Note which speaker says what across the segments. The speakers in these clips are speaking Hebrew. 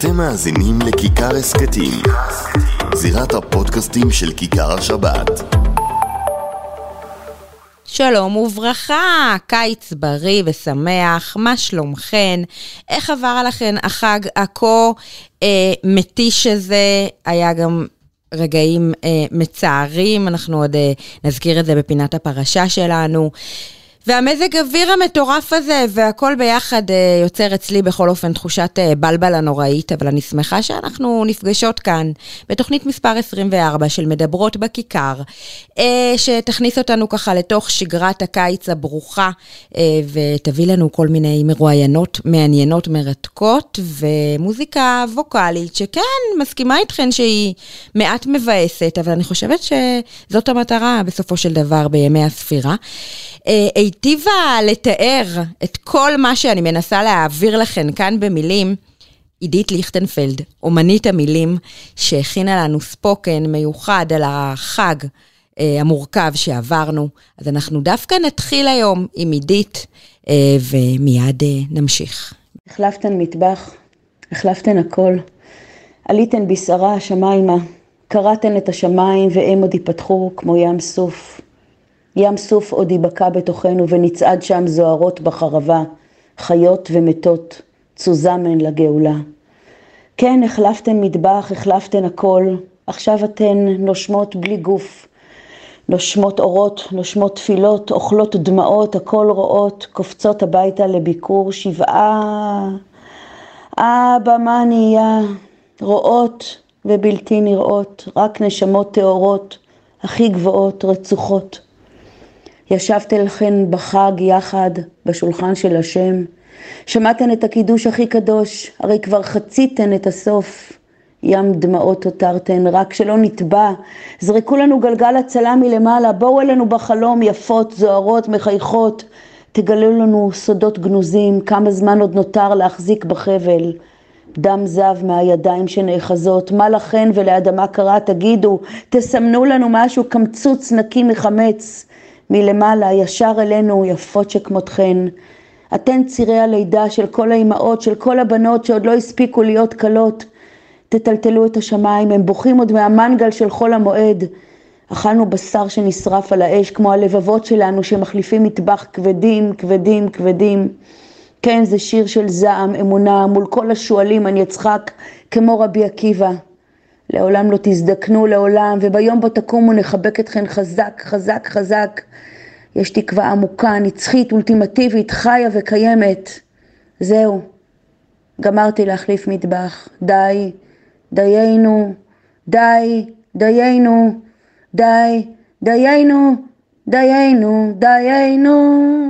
Speaker 1: אתם מאזינים לכיכר הסכתים, זירת הפודקאסטים של כיכר השבת.
Speaker 2: שלום וברכה, קיץ בריא ושמח, מה שלומכן? איך עבר עליכן החג הכה אה, מתיש הזה? היה גם רגעים אה, מצערים, אנחנו עוד אה, נזכיר את זה בפינת הפרשה שלנו. והמזג אוויר המטורף הזה והכל ביחד אה, יוצר אצלי בכל אופן תחושת אה, בלבלה נוראית, אבל אני שמחה שאנחנו נפגשות כאן בתוכנית מספר 24 של מדברות בכיכר, אה, שתכניס אותנו ככה לתוך שגרת הקיץ הברוכה ותביא לנו כל מיני מרואיינות מעניינות, מרתקות ומוזיקה ווקאלית, שכן, מסכימה איתכן שהיא מעט מבאסת, אבל אני חושבת שזאת המטרה בסופו של דבר בימי הספירה. היטיבה לתאר את כל מה שאני מנסה להעביר לכם כאן במילים, עידית ליכטנפלד, אומנית המילים, שהכינה לנו ספוקן מיוחד על החג אה, המורכב שעברנו. אז אנחנו דווקא נתחיל היום עם עידית, אה, ומיד אה, נמשיך.
Speaker 3: החלפתן מטבח, החלפתן הכל. עליתן בשערה השמיימה, קרעתן את השמיים והם עוד ייפתחו כמו ים סוף. ים סוף עוד ייבקע בתוכנו ונצעד שם זוהרות בחרבה, חיות ומתות, צוזמן לגאולה. כן, החלפתן מטבח, החלפתן הכל, עכשיו אתן נושמות בלי גוף, נושמות אורות, נושמות תפילות, אוכלות דמעות, הכל רואות, קופצות הביתה לביקור שבעה. אבא, מה נהיה? רואות ובלתי נראות, רק נשמות טהורות, הכי גבוהות, רצוכות. ישבתם לכן בחג יחד בשולחן של השם, שמעתן את הקידוש הכי קדוש, הרי כבר חציתן את הסוף, ים דמעות הותרתן, רק שלא נטבע, זרקו לנו גלגל הצלה מלמעלה, בואו אלינו בחלום יפות, זוהרות, מחייכות, תגלו לנו סודות גנוזים, כמה זמן עוד נותר להחזיק בחבל. דם זב מהידיים שנאחזות, מה לכן ולאדמה קרה תגידו, תסמנו לנו משהו, קמצוץ נקי מחמץ. מלמעלה ישר אלינו יפות שכמותכן. אתן צירי הלידה של כל האימהות, של כל הבנות שעוד לא הספיקו להיות כלות. תטלטלו את השמיים, הם בוכים עוד מהמנגל של חול המועד. אכלנו בשר שנשרף על האש כמו הלבבות שלנו שמחליפים מטבח כבדים, כבדים, כבדים. כן, זה שיר של זעם, אמונה, מול כל השועלים אני אצחק כמו רבי עקיבא. לעולם לא תזדקנו לעולם, וביום בו תקומו נחבק אתכן חזק, חזק, חזק. יש תקווה עמוקה, נצחית, אולטימטיבית, חיה וקיימת. זהו, גמרתי להחליף מטבח. די, דיינו, די, דיינו, די, דיינו, דיינו, דיינו.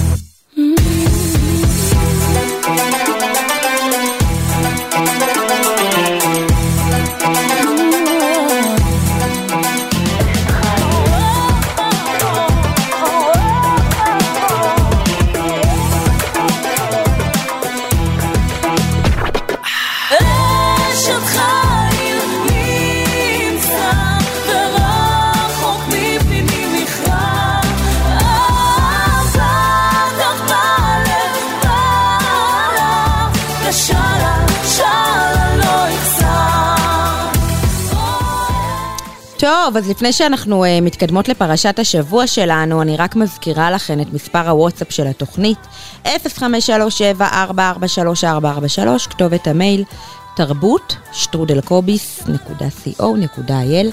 Speaker 2: טוב, אז לפני שאנחנו uh, מתקדמות לפרשת השבוע שלנו, אני רק מזכירה לכם את מספר הוואטסאפ של התוכנית, 0537443443, כתובת המייל, תרבות, שטרודלקוביס.co.il.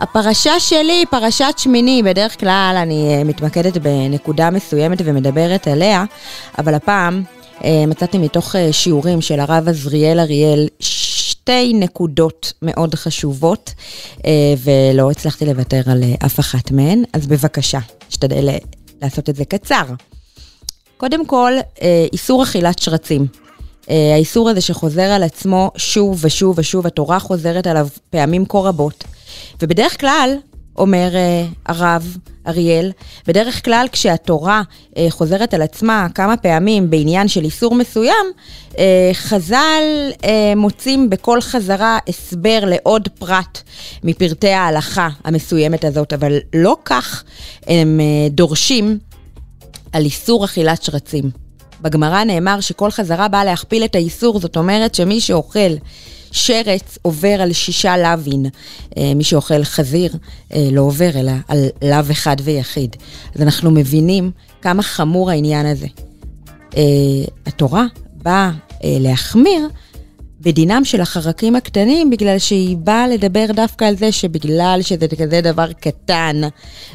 Speaker 2: הפרשה שלי היא פרשת שמיני, בדרך כלל אני uh, מתמקדת בנקודה מסוימת ומדברת עליה, אבל הפעם uh, מצאתי מתוך uh, שיעורים של הרב עזריאל אריאל שתי נקודות מאוד חשובות, אה, ולא הצלחתי לוותר על אה, אף אחת מהן, אז בבקשה, אשתדל לעשות את זה קצר. קודם כל, איסור אכילת שרצים. האיסור הזה שחוזר על עצמו שוב ושוב ושוב, התורה חוזרת עליו פעמים כה רבות. ובדרך כלל, אומר הרב אריאל. בדרך כלל כשהתורה uh, חוזרת על עצמה כמה פעמים בעניין של איסור מסוים, uh, חז"ל uh, מוצאים בכל חזרה הסבר לעוד פרט מפרטי ההלכה המסוימת הזאת, אבל לא כך הם uh, דורשים על איסור אכילת שרצים. בגמרא נאמר שכל חזרה באה להכפיל את האיסור, זאת אומרת שמי שאוכל שרץ עובר על שישה לאווין. אה, מי שאוכל חזיר אה, לא עובר, אלא על לאו אחד ויחיד. אז אנחנו מבינים כמה חמור העניין הזה. אה, התורה באה להחמיר בדינם של החרקים הקטנים, בגלל שהיא באה לדבר דווקא על זה שבגלל שזה כזה דבר קטן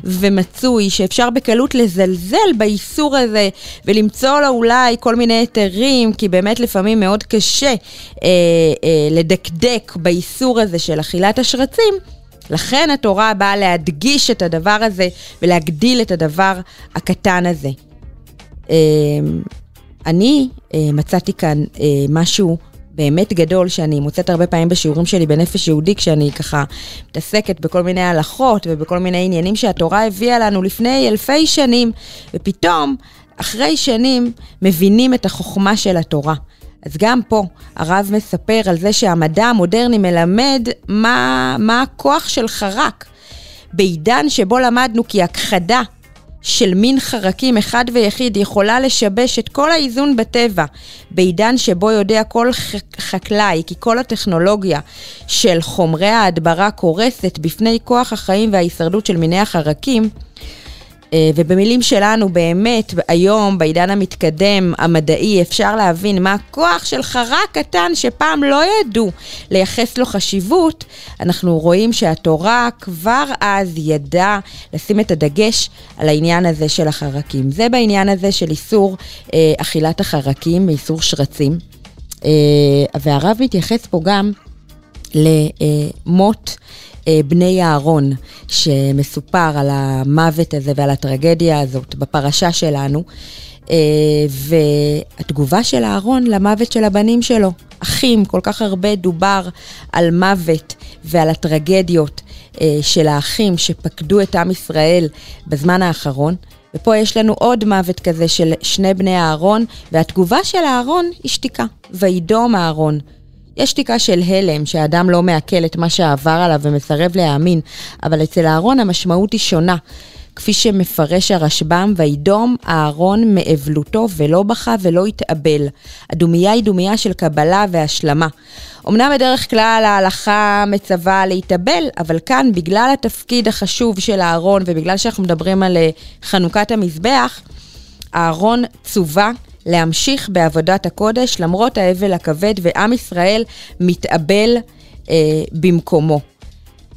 Speaker 2: ומצוי, שאפשר בקלות לזלזל באיסור הזה ולמצוא לו אולי כל מיני היתרים, כי באמת לפעמים מאוד קשה אה, אה, לדקדק באיסור הזה של אכילת השרצים. לכן התורה באה להדגיש את הדבר הזה ולהגדיל את הדבר הקטן הזה. אה, אני אה, מצאתי כאן אה, משהו באמת גדול שאני מוצאת הרבה פעמים בשיעורים שלי בנפש יהודי, כשאני ככה מתעסקת בכל מיני הלכות ובכל מיני עניינים שהתורה הביאה לנו לפני אלפי שנים, ופתאום, אחרי שנים, מבינים את החוכמה של התורה. אז גם פה הרב מספר על זה שהמדע המודרני מלמד מה, מה הכוח של חרק. בעידן שבו למדנו כי הכחדה של מין חרקים אחד ויחיד יכולה לשבש את כל האיזון בטבע, בעידן שבו יודע כל חקלאי כי כל הטכנולוגיה של חומרי ההדברה קורסת בפני כוח החיים וההישרדות של מיני החרקים, ובמילים שלנו, באמת, היום, בעידן המתקדם, המדעי, אפשר להבין מה הכוח של חרק קטן שפעם לא ידעו לייחס לו חשיבות, אנחנו רואים שהתורה כבר אז ידעה לשים את הדגש על העניין הזה של החרקים. זה בעניין הזה של איסור אה, אכילת החרקים, איסור שרצים. אה, והרב מתייחס פה גם למות אה, בני אהרון, שמסופר על המוות הזה ועל הטרגדיה הזאת בפרשה שלנו. אה, והתגובה של אהרון למוות של הבנים שלו. אחים, כל כך הרבה דובר על מוות ועל הטרגדיות אה, של האחים שפקדו את עם ישראל בזמן האחרון. ופה יש לנו עוד מוות כזה של שני בני אהרון, והתגובה של אהרון היא שתיקה. וידום אהרון. יש שתיקה של הלם, שהאדם לא מעכל את מה שעבר עליו ומסרב להאמין, אבל אצל אהרון המשמעות היא שונה. כפי שמפרש הרשב"ם, וידום אהרון מאבלותו ולא בכה ולא התאבל. הדומייה היא דומייה של קבלה והשלמה. אמנם בדרך כלל ההלכה מצווה להתאבל, אבל כאן, בגלל התפקיד החשוב של אהרון ובגלל שאנחנו מדברים על אה, חנוכת המזבח, אהרון צווה להמשיך בעבודת הקודש למרות האבל הכבד, ועם ישראל מתאבל אה, במקומו.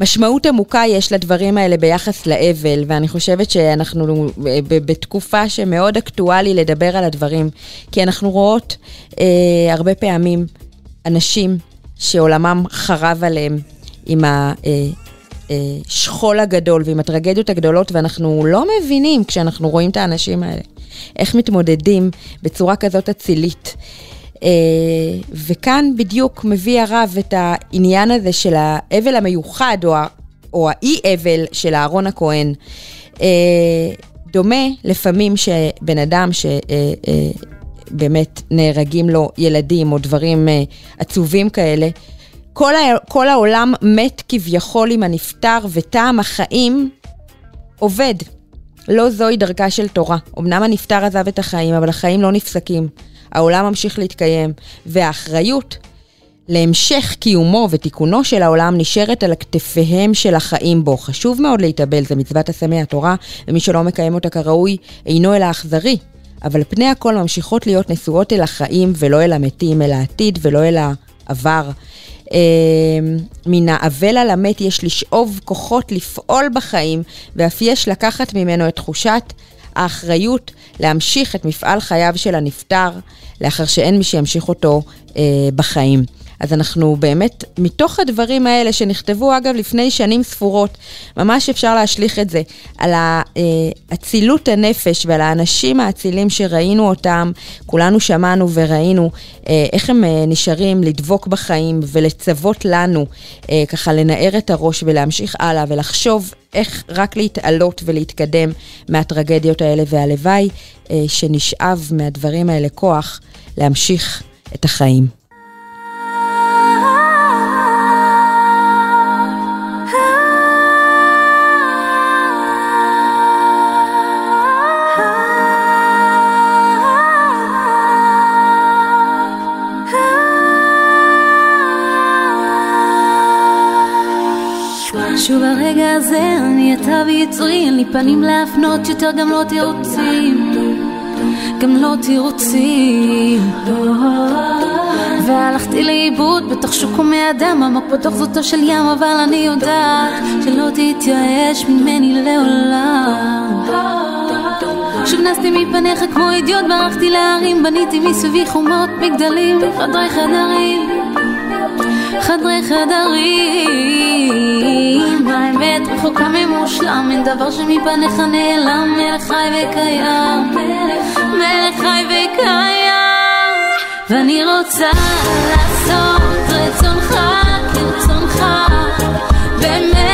Speaker 2: משמעות עמוקה יש לדברים האלה ביחס לאבל, ואני חושבת שאנחנו אה, בתקופה שמאוד אקטואלי לדבר על הדברים, כי אנחנו רואות אה, הרבה פעמים אנשים שעולמם חרב עליהם עם השכול אה, אה, הגדול ועם הטרגדיות הגדולות, ואנחנו לא מבינים כשאנחנו רואים את האנשים האלה. איך מתמודדים בצורה כזאת אצילית. Uh, וכאן בדיוק מביא הרב את העניין הזה של האבל המיוחד, או, או האי-אבל של אהרון הכהן. Uh, דומה לפעמים שבן אדם שבאמת uh, uh, נהרגים לו ילדים או דברים עצובים כאלה, כל, ה, כל העולם מת כביכול עם הנפטר, וטעם החיים עובד. לא זוהי דרכה של תורה. אמנם הנפטר עזב את החיים, אבל החיים לא נפסקים. העולם ממשיך להתקיים, והאחריות להמשך קיומו ותיקונו של העולם נשארת על כתפיהם של החיים בו. חשוב מאוד להתאבל, זה מצוות עשה מהתורה, ומי שלא מקיים אותה כראוי אינו אלא אכזרי. אבל פני הכל ממשיכות להיות נשואות אל החיים ולא אל המתים, אל העתיד ולא אל העבר. אמ, מן האבל על המת יש לשאוב כוחות לפעול בחיים, ואף יש לקחת ממנו את תחושת האחריות להמשיך את מפעל חייו של הנפטר, לאחר שאין מי שימשיך אותו אה, בחיים. אז אנחנו באמת, מתוך הדברים האלה שנכתבו, אגב, לפני שנים ספורות, ממש אפשר להשליך את זה על אצילות הנפש ועל האנשים האצילים שראינו אותם, כולנו שמענו וראינו אה, איך הם אה, נשארים לדבוק בחיים ולצוות לנו, אה, ככה לנער את הראש ולהמשיך הלאה ולחשוב איך רק להתעלות ולהתקדם מהטרגדיות האלה, והלוואי שנשאב מהדברים האלה כוח להמשיך את החיים.
Speaker 4: שוב הרגע הזה אני אתה ויצרי, אין לי פנים להפנות יותר גם לא תירוצים, גם לא תירוצים. והלכתי לאיבוד בתוך שוק הומי אדם, עמוק בתוך זאתו של ים, אבל אני יודעת שלא תתייאש ממני לעולם. שוב נסתי מפניך כמו אידיוט, ברחתי להרים, בניתי מסביבי חומות, מגדלים, חדרי חדרים. חדרי חדרים. האמת רחוקה ממושלם אין דבר שמפניך נעלם. מלך חי וקיים מלך חי וקיים. ואני רוצה לעשות רצונך כרצונך באמת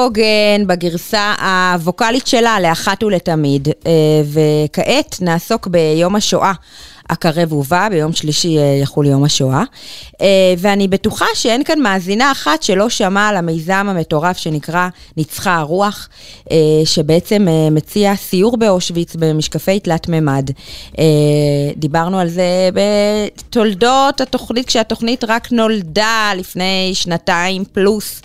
Speaker 2: חיה קוגן בגרסה הווקאלית שלה לאחת ולתמיד, אה, וכעת נעסוק ביום השואה. הקרב ובא, ביום שלישי אה, יחול יום השואה. אה, ואני בטוחה שאין כאן מאזינה אחת שלא שמעה על המיזם המטורף שנקרא ניצחה הרוח, שבעצם מציע סיור באושוויץ במשקפי תלת מימד. דיברנו על זה בתולדות התוכנית, כשהתוכנית רק נולדה לפני שנתיים פלוס,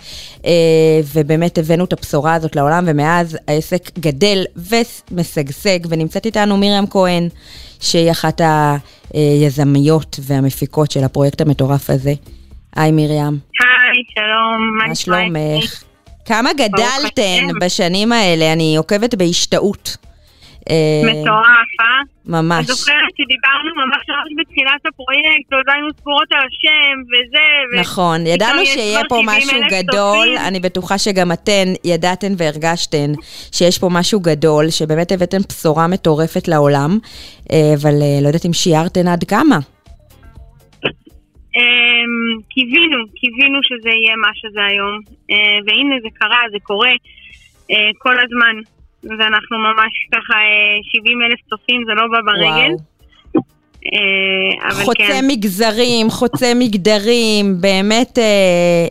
Speaker 2: ובאמת הבאנו את הבשורה הזאת לעולם, ומאז העסק גדל ומשגשג, ונמצאת איתנו מרים כהן. שהיא אחת היזמיות והמפיקות של הפרויקט המטורף הזה. היי מרים,
Speaker 5: היי, שלום,
Speaker 2: מה שלומך? כמה גדלתן. בשנים האלה? אני עוקבת בהשתאות. אה,
Speaker 5: מטורף, אה?
Speaker 2: ממש.
Speaker 5: את זוכרת שדיברנו ממש ממש בתחילת הפרויקט, עוד היינו סגורות על השם וזה, ו...
Speaker 2: נכון, ידענו שיהיה פה
Speaker 5: 70,000
Speaker 2: משהו גדול. אני בטוחה שגם אתן ידעתן והרגשתן שיש פה משהו גדול, שבאמת הבאתן בשורה מטורפת לעולם, אה, אבל אה, לא יודעת אם שיערתן עד כמה.
Speaker 5: אמ, קיווינו, קיווינו שזה יהיה מה שזה היום, והנה זה קרה, זה קורה כל הזמן, ואנחנו ממש ככה 70 אלף צופים, זה לא בא ברגל. אה, אבל
Speaker 2: חוצה
Speaker 5: כן.
Speaker 2: מגזרים, חוצה מגדרים, באמת אה,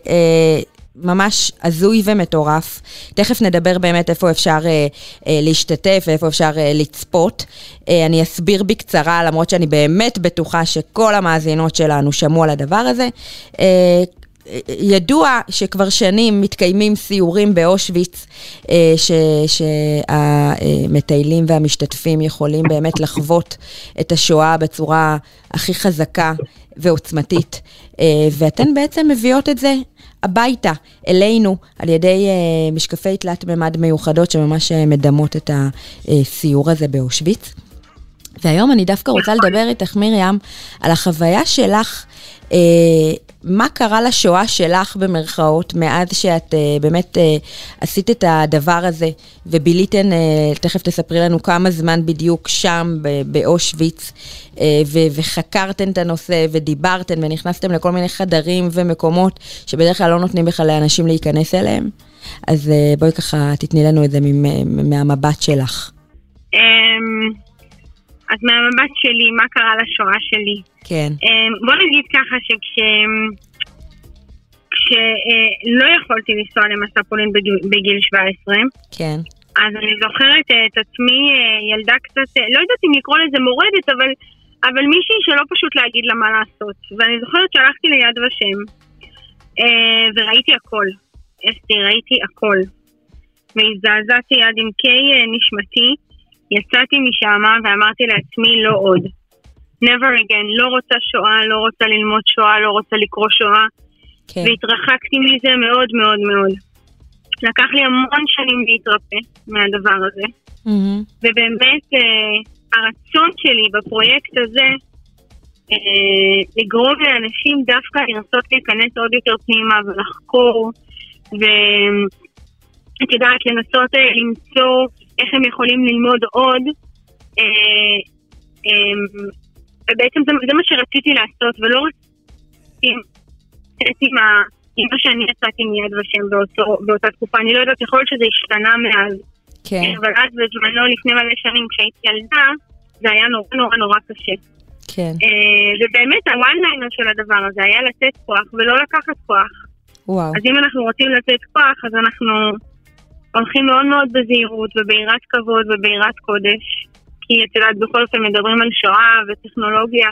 Speaker 2: אה, ממש הזוי ומטורף. תכף נדבר באמת איפה אפשר אה, אה, להשתתף ואיפה אפשר אה, לצפות. אה, אני אסביר בקצרה, למרות שאני באמת בטוחה שכל המאזינות שלנו שמעו על הדבר הזה. אה, ידוע שכבר שנים מתקיימים סיורים באושוויץ, אה, שהמטיילים והמשתתפים יכולים באמת לחוות את השואה בצורה הכי חזקה ועוצמתית. אה, ואתן בעצם מביאות את זה הביתה, אלינו, על ידי אה, משקפי תלת מימד מיוחדות שממש מדמות את הסיור הזה באושוויץ. והיום אני דווקא רוצה לדבר איתך, מרים, על החוויה שלך, אה, מה קרה לשואה שלך במרכאות, מאז שאת אה, באמת אה, עשית את הדבר הזה, וביליתן, אה, תכף תספרי לנו כמה זמן בדיוק שם, באושוויץ, אה, ו- וחקרתן את הנושא, ודיברתן, ונכנסתם לכל מיני חדרים ומקומות, שבדרך כלל לא נותנים בכלל לאנשים להיכנס אליהם. אז אה, בואי ככה תתני לנו את זה מהמבט שלך.
Speaker 5: אז מהמבט שלי, מה קרה לשואה שלי?
Speaker 2: כן.
Speaker 5: אמ, בוא נגיד ככה שכש... כשלא יכולתי לנסוע למסע פולין בגיל 17,
Speaker 2: כן.
Speaker 5: אז אני זוכרת אה, את עצמי אה, ילדה קצת, אה, לא יודעת אם לקרוא לזה מורדת, אבל, אבל מישהי שלא פשוט להגיד לה מה לעשות. ואני זוכרת שהלכתי ליד ושם, וראיתי הכל. אסתי, ראיתי הכל. והזדעזעתי עד עמקי נשמתי, יצאתי משם ואמרתי לעצמי לא עוד. never again, לא רוצה שואה, לא רוצה ללמוד שואה, לא רוצה לקרוא שואה. כן. והתרחקתי מזה מאוד מאוד מאוד. לקח לי המון שנים להתרפא מהדבר הזה. Mm-hmm. ובאמת, אה, הרצון שלי בפרויקט הזה, אה, לגרום לאנשים דווקא לנסות להיכנס עוד יותר פנימה ולחקור, ואת יודעת, לנסות אה, למצוא איך הם יכולים ללמוד עוד. אה, אה, ובעצם זה, זה מה שרציתי לעשות, ולא רציתי עם, עם מה שאני יצאתי מיד ושם באותו, באותה תקופה. אני לא יודעת, יכול להיות שזה השתנה מאז.
Speaker 2: כן.
Speaker 5: אבל אז בזמנו, לפני מלא שנים, כשהייתי ילדה, זה היה נורא נורא נורא קשה.
Speaker 2: כן.
Speaker 5: אה, ובאמת, הוואן ליינר של הדבר הזה היה לתת כוח ולא לקחת כוח.
Speaker 2: וואו.
Speaker 5: אז אם אנחנו רוצים לתת כוח, אז אנחנו הולכים מאוד מאוד בזהירות וביראת כבוד וביראת קודש, כי את יודעת, בכל אופן מדברים על שואה וטכנולוגיה.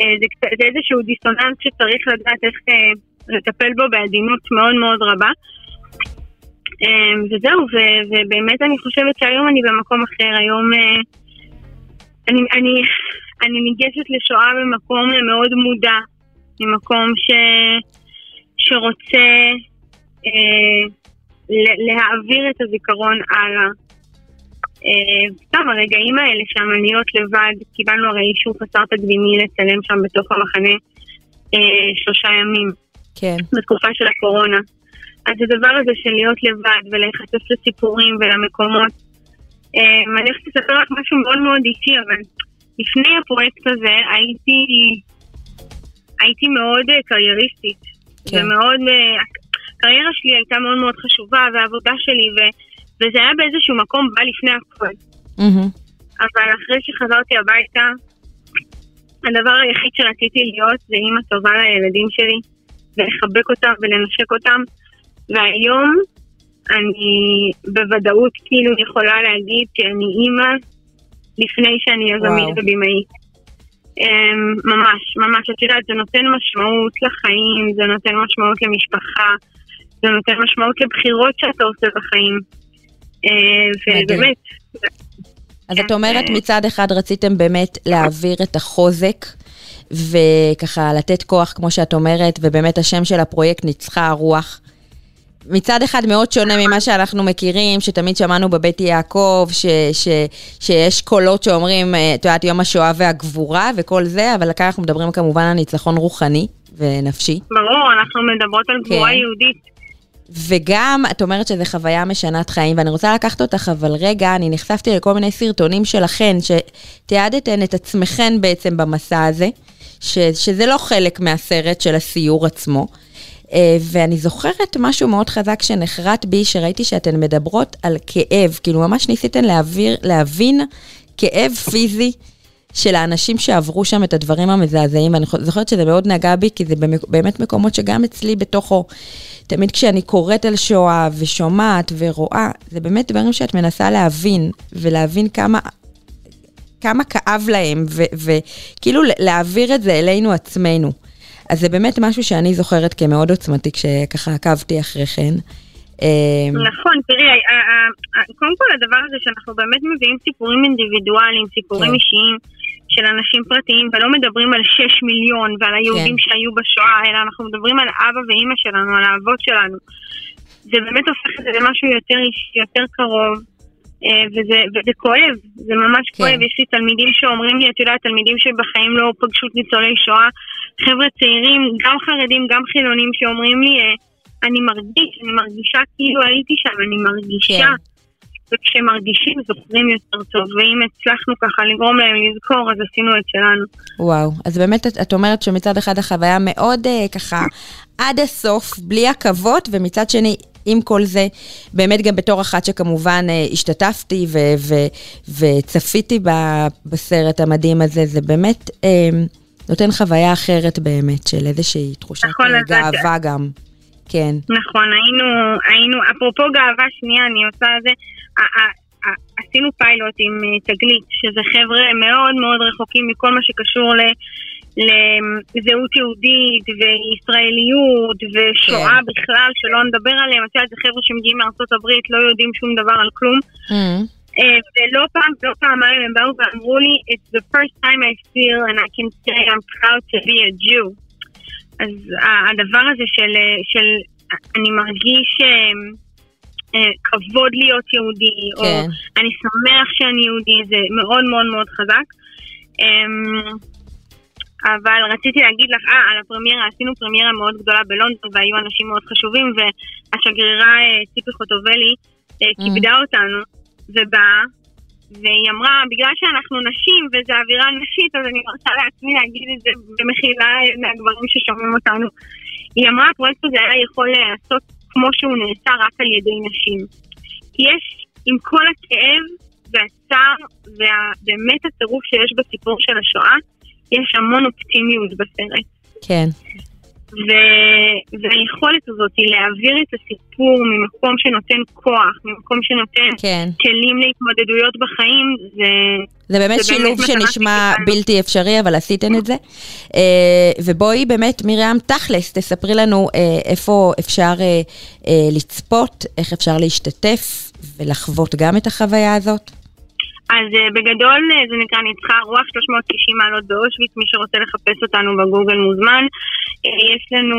Speaker 5: אה, זה, זה איזשהו דיסוננס שצריך לדעת איך אה, לטפל בו בעדינות מאוד מאוד רבה. אה, וזהו, ו, ובאמת אני חושבת שהיום אני במקום אחר, היום אני, אני, אני ניגשת לשואה במקום מאוד מודע, ממקום ש, שרוצה להעביר את הזיכרון הלאה. אה, סתם הרגעים האלה שם, להיות לבד, קיבלנו הרי אישור חסר תקדימי לצלם שם בתוך המחנה אה, שלושה ימים.
Speaker 2: כן.
Speaker 5: בתקופה של הקורונה. אז הדבר הזה של להיות לבד ולהיחשף לסיפורים ולמקומות. אני הולכת לספר לך משהו מאוד מאוד אישי, אבל לפני הפרויקט הזה הייתי, הייתי מאוד קרייריסטית. כן. ומאוד, הקריירה שלי הייתה מאוד מאוד חשובה, והעבודה שלי, ו, וזה היה באיזשהו מקום בא לפני הכל. Mm-hmm. אבל אחרי שחזרתי הביתה, הדבר היחיד שרציתי להיות זה אימא טובה לילדים שלי, ולחבק אותם ולנשק אותם, והיום אני בוודאות כאילו יכולה להגיד שאני אימא לפני שאני יזמית ובימאית. אמ, ממש, ממש, את יודעת, זה נותן משמעות לחיים, זה נותן משמעות למשפחה, זה נותן משמעות לבחירות שאתה עושה בחיים. אה, ובאמת...
Speaker 2: אז את אומרת מצד אחד רציתם באמת להעביר את החוזק וככה לתת כוח, כמו שאת אומרת, ובאמת השם של הפרויקט ניצחה הרוח. מצד אחד מאוד שונה ממה שאנחנו מכירים, שתמיד שמענו בבית יעקב, ש, ש, שיש קולות שאומרים, אה, את יודעת, יום השואה והגבורה וכל זה, אבל כאן אנחנו מדברים כמובן על ניצחון רוחני ונפשי.
Speaker 5: ברור, אנחנו מדברות על גבורה כן. יהודית.
Speaker 2: וגם, את אומרת שזו חוויה משנת חיים, ואני רוצה לקחת אותך, אבל רגע, אני נחשפתי לכל מיני סרטונים שלכן, שתיעדתן את עצמכן בעצם במסע הזה, ש, שזה לא חלק מהסרט של הסיור עצמו. אה, ואני זוכרת משהו מאוד חזק שנחרט בי, שראיתי שאתן מדברות על כאב, כאילו ממש ניסיתן להעביר, להבין כאב פיזי של האנשים שעברו שם את הדברים המזעזעים, ואני זוכרת שזה מאוד נגע בי, כי זה באמת מקומות שגם אצלי בתוכו, תמיד כשאני קוראת על שואה ושומעת ורואה, זה באמת דברים שאת מנסה להבין, ולהבין כמה כמה כאב להם, וכאילו להעביר את זה אלינו עצמנו. אז זה באמת משהו שאני זוכרת כמאוד עוצמתי כשככה עקבתי אחרי כן.
Speaker 5: אמ, נכון, תראי, קודם כל הדבר הזה שאנחנו באמת מביאים סיפורים אינדיבידואליים, סיפורים כן. אישיים של אנשים פרטיים, ולא מדברים על 6 מיליון ועל היהודים כן. שהיו בשואה, אלא אנחנו מדברים על אבא ואימא שלנו, על האבות שלנו. זה באמת הופך את זה למשהו יותר אישי, יותר קרוב. אה, וזה, וזה כואב, זה ממש כן. כואב. יש לי תלמידים שאומרים לי, את יודעת, תלמידים שבחיים לא פגשו ניצולי שואה, חבר'ה צעירים, גם חרדים, גם חילונים, שאומרים לי, אה, אני מרגיש, אני מרגישה כאילו הייתי שם, אני מרגישה. כן. וכשמרגישים זוכרים יותר טוב, ואם הצלחנו ככה לגרום להם לזכור, אז עשינו את שלנו.
Speaker 2: וואו, אז באמת את, את אומרת שמצד אחד החוויה מאוד uh, ככה עד הסוף, בלי עכבות, ומצד שני עם כל זה, באמת גם בתור אחת שכמובן אה, השתתפתי ו- ו- וצפיתי בסרט המדהים הזה, זה באמת אה, נותן חוויה אחרת באמת, של איזושהי תחושת נכון, גאווה גם. כן.
Speaker 5: נכון, היינו, היינו, אפרופו גאווה שנייה, אני עושה זה, עשינו פיילוט עם אה, תגלית, שזה חבר'ה מאוד מאוד רחוקים מכל מה שקשור ל... לזהות יהודית וישראליות ושואה כן. בכלל, שלא נדבר עליהם. את יודעת, זה חבר'ה שמגיעים מארצות הברית, לא יודעים שום דבר על כלום. Mm. Uh, ולא פעם, לא פעמיים הם באו ואמרו לי, It's the first time I feel and I can say I'm proud to be a Jew. אז הדבר הזה של, uh, של אני מרגיש uh, uh, כבוד להיות יהודי, כן. או אני שמח שאני יהודי, זה מאוד מאוד מאוד חזק. Um, אבל רציתי להגיד לך, אה, על הפרמיירה, עשינו פרמיירה מאוד גדולה בלונדון והיו אנשים מאוד חשובים והשגרירה אה, ציפי חוטובלי אה, mm. כיבדה אותנו ובאה והיא אמרה, בגלל שאנחנו נשים וזו אווירה נשית, אז אני רוצה לעצמי להגיד את זה במחילה מהגברים ששומעים אותנו. היא אמרה, הפרויקט הזה היה יכול להיעשות כמו שהוא נעשה רק על ידי נשים. יש, עם כל הכאב והצער ובאמת הטירוף שיש בסיפור של השואה, יש המון אופטימיות בסרט.
Speaker 2: כן.
Speaker 5: ו- והיכולת הזאת היא להעביר את הסיפור ממקום שנותן כוח, ממקום שנותן כן. כלים להתמודדויות בחיים, זה...
Speaker 2: זה באמת זה שילוב באמת שנשמע בלתי אפשרי, אבל עשיתן את זה. אה, ובואי באמת, מרים, תכלס, תספרי לנו אה, איפה אפשר אה, לצפות, איך אפשר להשתתף ולחוות גם את החוויה הזאת.
Speaker 5: אז uh, בגדול uh, זה נקרא ניצחה רוח 390 מעלות באושוויץ, מי שרוצה לחפש אותנו בגוגל מוזמן. Uh, יש לנו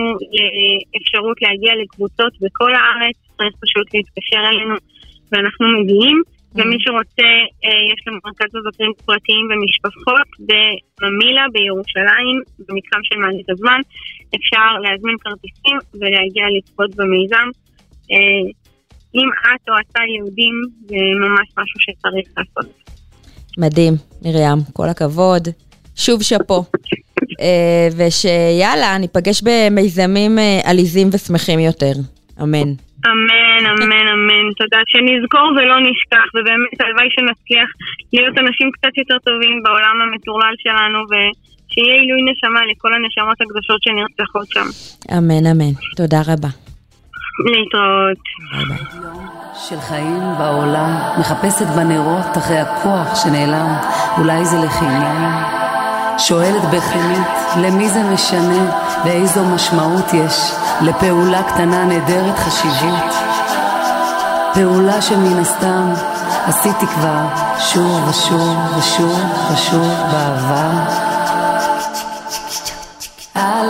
Speaker 5: אפשרות להגיע לקבוצות בכל הארץ, צריך פשוט להתקשר אלינו ואנחנו מגיעים. Mm-hmm. ומי שרוצה, יש לנו מרכז מבקרים פרטיים ומשפחות בממילה בירושלים, במתחם של מעלית הזמן. אפשר להזמין כרטיסים ולהגיע לצפות במיזם. אם את או אתה יהודים, זה ממש משהו שצריך לעשות.
Speaker 2: מדהים, מרים, כל הכבוד. שוב שאפו. אה, ושיאללה, ניפגש במיזמים אה, עליזים ושמחים יותר. אמן.
Speaker 5: אמן, אמן, אמן. תודה. שנזכור ולא נשכח, ובאמת הלוואי שנצליח להיות אנשים קצת יותר טובים בעולם המטורלל שלנו, ושיהיה עילוי נשמה לכל הנשמות הקדושות שנרצחות שם.
Speaker 2: אמן, אמן. תודה רבה.
Speaker 5: להתראות.
Speaker 6: של חיים בעולם, מחפשת בנרות אחרי הכוח שנעלם, אולי זה לחינם. שואלת בכנות, למי זה משנה ואיזו משמעות יש לפעולה קטנה נהדרת חשיבות? פעולה שמן הסתם עשיתי כבר שוב ושוב ושוב ושוב בעבר. אל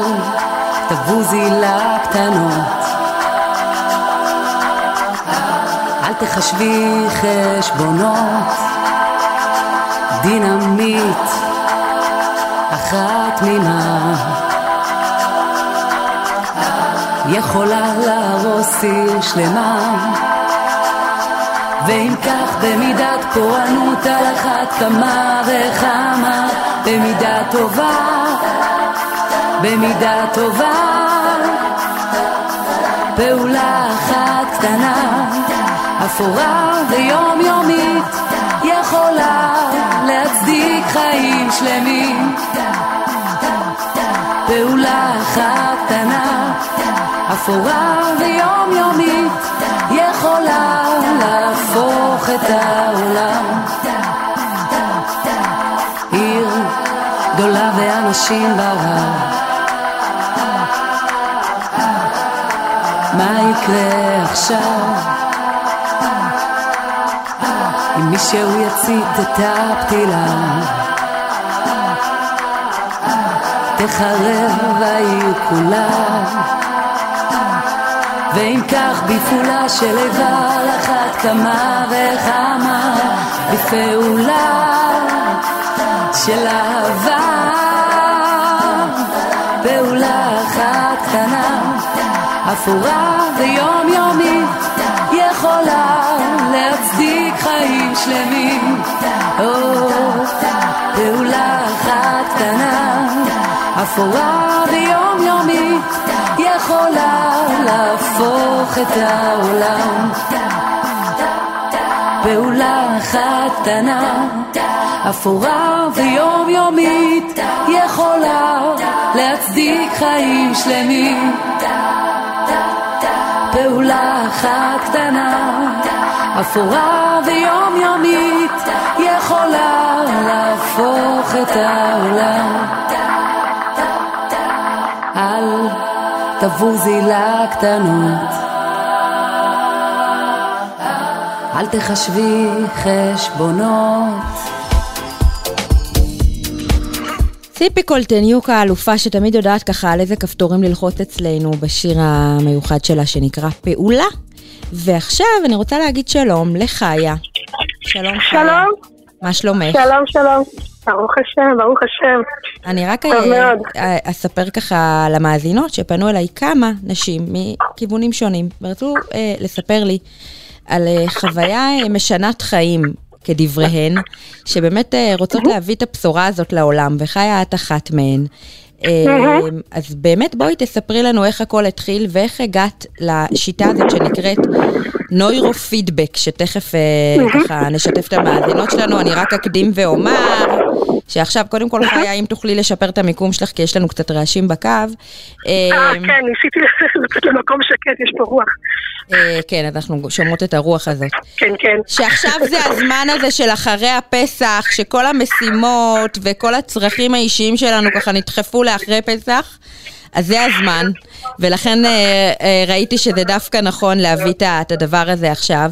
Speaker 6: תבוזי לקטנות תחשבי חשבונות, דינמית אחת תמימה יכולה להרוס עיר שלמה. ואם כך במידת פורענות על אחת כמה וכמה. במידה טובה, במידה טובה. פעולה אחת קטנה אפורה ויומיומית, יכולה להצדיק חיים שלמים. פעולה אחת קטנה, אפורה ויומיומית, יכולה להפוך את העולם. עיר גדולה ואנשים ברב. מה יקרה עכשיו? אם מישהו יצית את הפתילה. תחרב העיר כולה. ואם כך בפעולה של איבה על אחת כמה וכמה בפעולה של אהבה. פעולה אחת קטנה אפורה ויומיומית יכולה להצדיק חיים שלמים. או, פעולה אחת קטנה, אפורה ויומיומית, יכולה להפוך את העולם. פעולה אחת קטנה, אפורה ויומיומית, יכולה להצדיק חיים שלמים. פעולה אחת קטנה, אפורה ויומיומית, יכולה להפוך את העולם. אל תבוזי לקטנות, אל תחשבי חשבונות.
Speaker 2: ציפי קולטניוק האלופה שתמיד יודעת ככה על איזה כפתורים ללחוץ אצלנו בשיר המיוחד שלה שנקרא פעולה. ועכשיו אני רוצה להגיד שלום לחיה. שלום חיה.
Speaker 7: שלום.
Speaker 2: מה שלומך?
Speaker 7: שלום, שלום. ברוך השם, ברוך השם.
Speaker 2: אני רק
Speaker 7: טוב
Speaker 2: אה. אה, אספר ככה למאזינות שפנו אליי כמה נשים מכיוונים שונים ורצו אה, לספר לי על אה, חוויה אה, משנת חיים כדבריהן, שבאמת אה, רוצות להביא את הבשורה הזאת לעולם, וחיה את אחת מהן. אה, אז באמת בואי תספרי לנו איך הכל התחיל ואיך הגעת לשיטה הזאת שנקראת נוירו-פידבק, שתכף אה, ככה נשתף את המאזינות שלנו. אני רק אקדים ואומר שעכשיו, קודם כל, חיה, אם תוכלי לשפר את המיקום שלך, כי יש לנו קצת רעשים בקו.
Speaker 7: אה,
Speaker 2: אה,
Speaker 7: כן, ניסיתי לצאת למקום שקט, יש פה רוח.
Speaker 2: אה, כן, אז אנחנו שומעות את הרוח הזאת.
Speaker 7: כן, כן.
Speaker 2: שעכשיו זה הזמן הזה של אחרי הפסח, שכל המשימות וכל הצרכים האישיים שלנו ככה נדחפו לאחרי פסח, אז זה הזמן, ולכן אה, אה, ראיתי שזה דווקא נכון להביא את הדבר הזה עכשיו.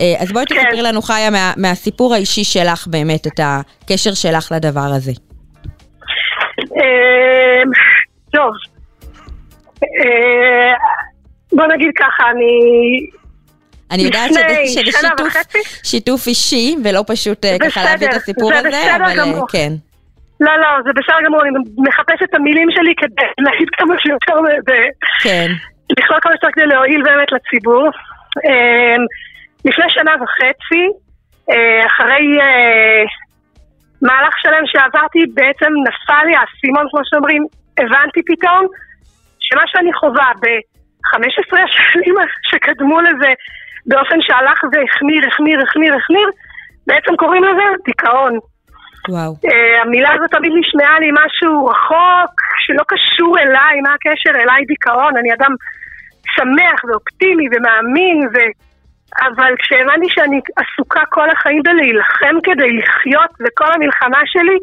Speaker 2: אה, אז בואי תספרי לנו, חיה, מה, מהסיפור האישי שלך באמת, את הקשר שלך לדבר הזה.
Speaker 7: טוב. בוא נגיד ככה, אני...
Speaker 2: אני יודעת שזה, שיתוף, אישי, ולא פשוט ככה להביא את הסיפור
Speaker 7: זה
Speaker 2: הזה, אבל. כן.
Speaker 7: לא, לא, זה בסדר גמור, אני מחפשת את המילים שלי כדי להגיד כמה שיותר, ב-
Speaker 2: כן.
Speaker 7: לכלול כמה שיותר כדי להועיל באמת לציבור. אמ, לפני שנה וחצי, אה, אחרי אה, מהלך שלם שעברתי, בעצם נפל לי האסימון, כמו שאומרים, הבנתי פתאום שמה שאני חווה ב-15 השנים שקדמו לזה, באופן שהלך והחמיר, החמיר, החמיר, החמיר, בעצם קוראים לזה דיכאון.
Speaker 2: וואו.
Speaker 7: Uh, המילה הזאת תמיד נשמעה לי משהו רחוק, שלא קשור אליי, מה הקשר אליי דיכאון, אני אדם שמח ואופטימי ומאמין, ו... אבל כשהבנתי שאני עסוקה כל החיים בלהילחם כדי לחיות, וכל המלחמה שלי,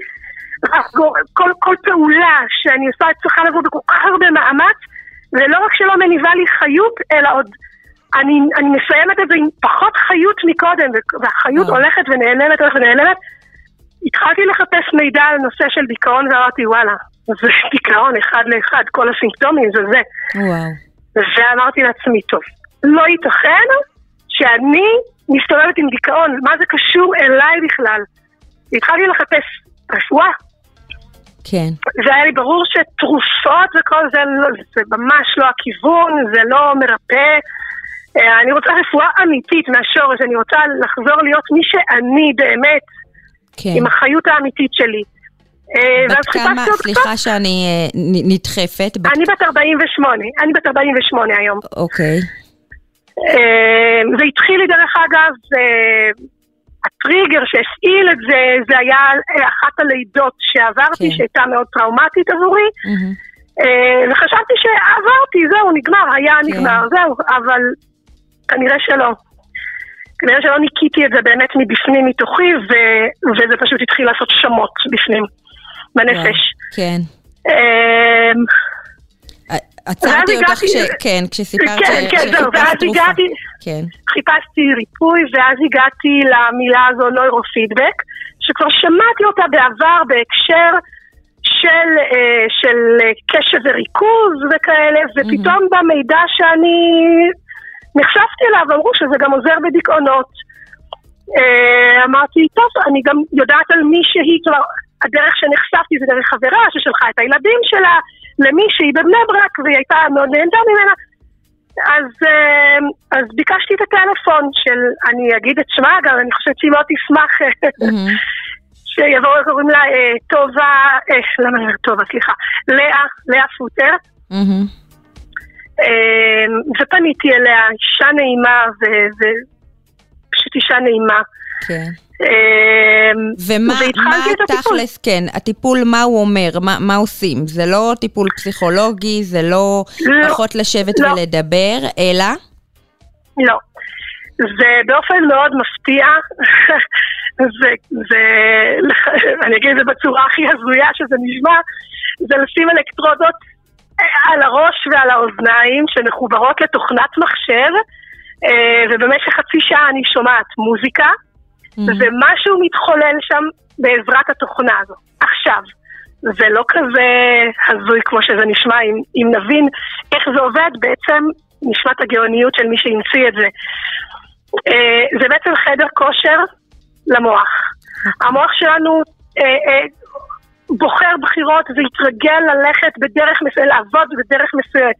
Speaker 7: כל, כל פעולה שאני עושה צריכה לבוא בכל כך הרבה מאמץ, ולא רק שלא מניבה לי חיות, אלא עוד אני, אני מסיימת את זה עם פחות חיות מקודם, והחיות. הולכת ונעלמת, הולכת ונעלמת. התחלתי לחפש מידע על נושא של דיכאון ואמרתי וואלה, זה דיכאון אחד לאחד, כל הסימפטומים זה זה.
Speaker 2: וואו.
Speaker 7: ואמרתי לעצמי, טוב, לא ייתכן שאני מסתובבת עם דיכאון, מה זה קשור אליי בכלל? התחלתי לחפש רפואה,
Speaker 2: כן.
Speaker 7: והיה לי ברור שתרופות וכל זה, לא, זה ממש לא הכיוון, זה לא מרפא. אה, אני רוצה רפואה אמיתית מהשורש, אני רוצה לחזור להיות מי שאני באמת,
Speaker 2: כן.
Speaker 7: עם החיות האמיתית שלי. אה, ואז
Speaker 2: בת כמה, סליחה
Speaker 7: קצת.
Speaker 2: שאני אה, נדחפת, בת...
Speaker 7: אני בת 48, אני בת 48 היום.
Speaker 2: אוקיי,
Speaker 7: אה, זה התחיל לי דרך אגב, הטריגר שהפעיל את זה, זה היה אחת הלידות שעברתי,
Speaker 2: כן.
Speaker 7: שהייתה מאוד טראומטית עבורי. אה, וחשבתי שעברתי, זהו, נגמר, היה
Speaker 2: כן.
Speaker 7: נגמר, זהו, אבל כנראה שלא. כנראה שלא ניקיתי את זה באמת מבפנים מתוכי, ו- וזה פשוט התחיל לעשות שמות בפנים, בנפש.
Speaker 2: כן.
Speaker 7: אמ,
Speaker 2: עצרתי אותך כש... כן, כשסיפרת
Speaker 7: כן,
Speaker 2: ש-
Speaker 7: כן, זהו, ואז
Speaker 2: תרופה.
Speaker 7: הגעתי,
Speaker 2: כן.
Speaker 7: חיפשתי ריפוי, ואז הגעתי למילה הזו נוירופידבק, שכבר שמעתי אותה בעבר בהקשר של, אה, של אה, קשב וריכוז וכאלה, ופתאום במידע שאני נחשפתי אליו, אמרו שזה גם עוזר בדיכאונות. אה, אמרתי, טוב, אני גם יודעת על מישהי, כבר, הדרך שנחשפתי זה דרך חברה ששלחה את הילדים שלה למישהי בבני ברק, והיא הייתה מאוד נהנתה ממנה. אז, אה, אז ביקשתי את הטלפון של, אני אגיד את שמה גם, אני חושבת שהיא מאוד תשמח
Speaker 2: מהמם.
Speaker 7: שיבואו, קוראים לה אה, טובה, למה אני אומרת טובה, סליחה, לאה, לאה פוטר.
Speaker 2: מהמם.
Speaker 7: אה, ופניתי אליה, אישה נעימה, ופשוט אישה נעימה.
Speaker 2: כן.
Speaker 7: אה,
Speaker 2: ומה. תכלס, כן, הטיפול, מה הוא אומר? מה, מה עושים? זה לא טיפול פסיכולוגי, זה לא
Speaker 7: לא,
Speaker 2: פחות לשבת
Speaker 7: לא.
Speaker 2: ולדבר, אלא?
Speaker 7: לא. זה באופן מאוד מפתיע, זה, זה, אני אגיד את זה בצורה הכי הזויה שזה נשמע, זה לשים אלקטרודות על הראש ועל האוזניים שמחוברות לתוכנת מחשב, אה, ובמשך חצי שעה אני שומעת מוזיקה, ומשהו מתחולל שם בעזרת התוכנה הזו. עכשיו, זה לא כזה הזוי כמו שזה נשמע, אם, אם נבין איך זה עובד, בעצם נשמע את הגאוניות של מי שהמציא את זה. אה, זה בעצם חדר כושר למוח. המוח שלנו אה, בוחר בחירות והתרגל ללכת בדרך מסוימת, לעבוד בדרך מסוימת.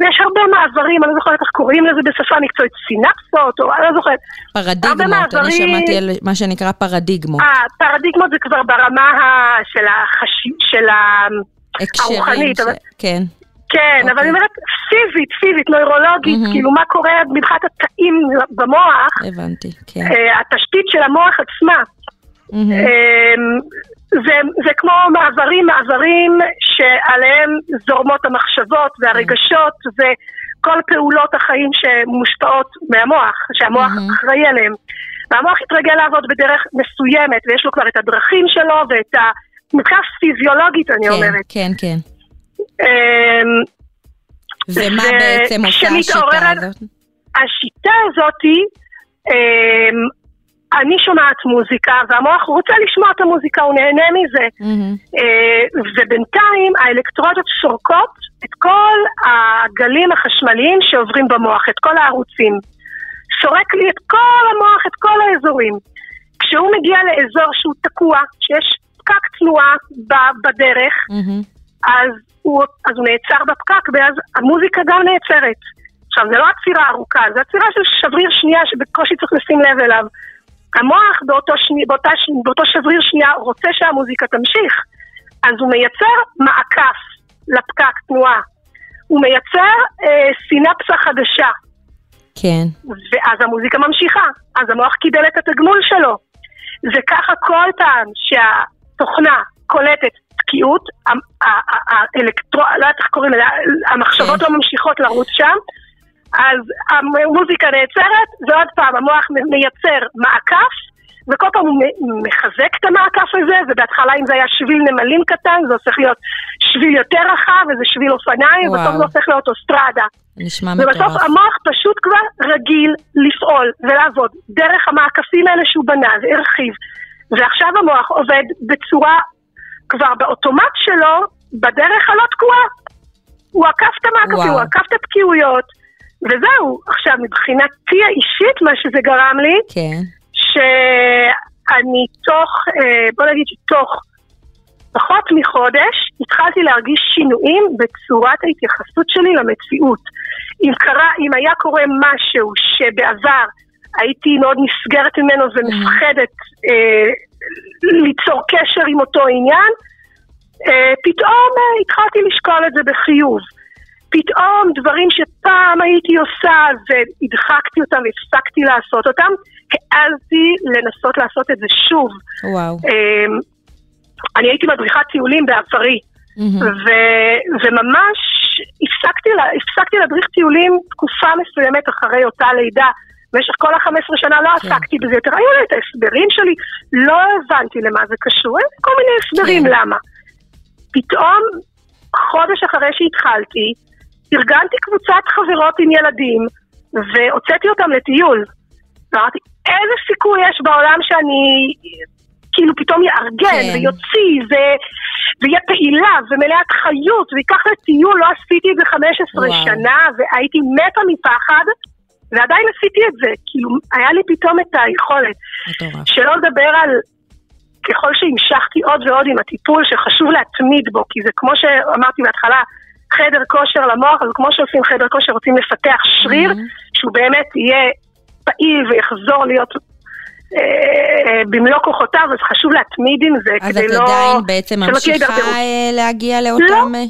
Speaker 7: ויש הרבה מעברים, אני לא זוכרת איך קוראים לזה בשפה מקצועית, סינפסות, או אני לא זוכרת.
Speaker 2: פרדיגמות, אני שמעתי על מה שנקרא פרדיגמות.
Speaker 7: אה, פרדיגמות זה כבר ברמה של הרוחנית,
Speaker 2: ש-
Speaker 7: אבל-
Speaker 2: כן.
Speaker 7: כן, אבל
Speaker 2: אוקיי.
Speaker 7: אני אומרת פיזית, פיזית, נוירולוגית. כאילו מה קורה מבחינת התאים במוח,
Speaker 2: הבנתי, כן.
Speaker 7: אה, התשתית של המוח עצמה.
Speaker 2: מהמם.
Speaker 7: אמ, זה, זה כמו מעברים, מעברים שעליהם זורמות המחשבות והרגשות וכל פעולות החיים שמושפעות מהמוח, שהמוח
Speaker 2: מהמם.
Speaker 7: אחראי עליהם. והמוח התרגל לעבוד בדרך מסוימת, ויש לו כבר את הדרכים שלו ואת ה... מבחינה פיזיולוגית, אני
Speaker 2: כן,
Speaker 7: אומרת.
Speaker 2: כן, כן.
Speaker 7: אמ,
Speaker 2: ומה
Speaker 7: ו-
Speaker 2: בעצם עושה השיטה הזאת?
Speaker 7: השיטה הזאתי, אמ, אני שומעת מוזיקה, והמוח רוצה לשמוע את המוזיקה, הוא נהנה מזה.
Speaker 2: מהמם.
Speaker 7: אה, ובינתיים האלקטרודות סורקות את כל הגלים החשמליים שעוברים במוח, את כל הערוצים. סורק לי את כל המוח, את כל האזורים. כשהוא מגיע לאזור שהוא תקוע, שיש פקק תנועה בדרך,
Speaker 2: מהמם.
Speaker 7: אז הוא, אז הוא נעצר בפקק, ואז המוזיקה גם נעצרת. עכשיו, זה לא עצירה ארוכה, זה עצירה של שבריר שנייה שבקושי צריך לשים לב אליו. המוח באותו, שני, באותה, באותו שבריר שנייה רוצה שהמוזיקה תמשיך, אז הוא מייצר מעקף לפקק תנועה. הוא מייצר אה, סינפסה חדשה,
Speaker 2: כן.
Speaker 7: ואז המוזיקה ממשיכה, אז המוח קיבל את התגמול שלו. וככה כל פעם שהתוכנה קולטת תקיעות, האלקטרו... לא יודעת איך קוראים לזה, המחשבות
Speaker 2: כן.
Speaker 7: לא ממשיכות לרוץ שם, אז המוזיקה נעצרת, ועוד פעם המוח מייצר מעקף, וכל פעם הוא מחזק את המעקף הזה, ובהתחלה אם זה היה שביל נמלים קטן, זה הופך להיות שביל יותר רחב, וזה שביל אופניים. ובסוף זה הופך להיות אוסטרדה.
Speaker 2: נשמע
Speaker 7: ובסוף
Speaker 2: מטורף.
Speaker 7: המוח פשוט כבר רגיל לפעול ולעבוד דרך המעקפים האלה שהוא בנה והרחיב. ועכשיו המוח עובד בצורה, כבר באוטומט שלו, בדרך הלא תקועה. הוא עקף את המעקפים,
Speaker 2: וואו.
Speaker 7: הוא עקף את התקיעויות, וזהו. עכשיו, מבחינתי האישית, מה שזה גרם לי,
Speaker 2: כן.
Speaker 7: שאני תוך, אה, בוא נגיד שתוך פחות מחודש התחלתי להרגיש שינויים בצורת ההתייחסות שלי למציאות. אם קרה, אם היה קורה משהו שבעבר הייתי מאוד נסגרת ממנו ומפחדת אה, ליצור קשר עם אותו עניין, אה, פתאום אה, התחלתי לשקול את זה בחיוב. פתאום דברים שפעם הייתי עושה והדחקתי אותם והפסקתי לעשות אותם, העזתי לנסות לעשות את זה שוב.
Speaker 2: וואו.
Speaker 7: אמ, אני הייתי מדריכת טיולים בעברי, ו- וממש הפסקתי, לה- הפסקתי להדריך טיולים תקופה מסוימת אחרי אותה לידה. במשך כל ה-15 שנה לא עסקתי בזה יותר, היו לי את ההסברים שלי, לא הבנתי למה זה קשור, היו לי כל מיני הסברים
Speaker 2: כן.
Speaker 7: למה. פתאום, חודש אחרי שהתחלתי, ארגנתי קבוצת חברות עם ילדים, והוצאתי אותם לטיול. ואמרתי, איזה סיכוי יש בעולם שאני כאילו פתאום יארגן
Speaker 2: כן.
Speaker 7: ויוציא ו... ויהיה פעילה ומלאת חיות ויקח לטיול, לא עשיתי את זה 15
Speaker 2: וואו.
Speaker 7: שנה והייתי מתה מפחד ועדיין עשיתי את זה, כאילו היה לי פתאום את היכולת.
Speaker 2: מטורף.
Speaker 7: שלא לדבר על ככל שהמשכתי עוד ועוד עם הטיפול, שחשוב להתמיד בו, כי זה כמו שאמרתי בהתחלה, חדר כושר למוח, אבל כמו שעושים חדר כושר, רוצים לפתח שריר, שהוא באמת יהיה פעיל ויחזור להיות אה, במלוא כוחותיו, אז חשוב להתמיד עם זה,
Speaker 2: אז
Speaker 7: כדי
Speaker 2: את
Speaker 7: לא...
Speaker 2: עדיין בעצם
Speaker 7: שלא תהיה
Speaker 2: ממשיכה. אה, להגיע לאותם... אה,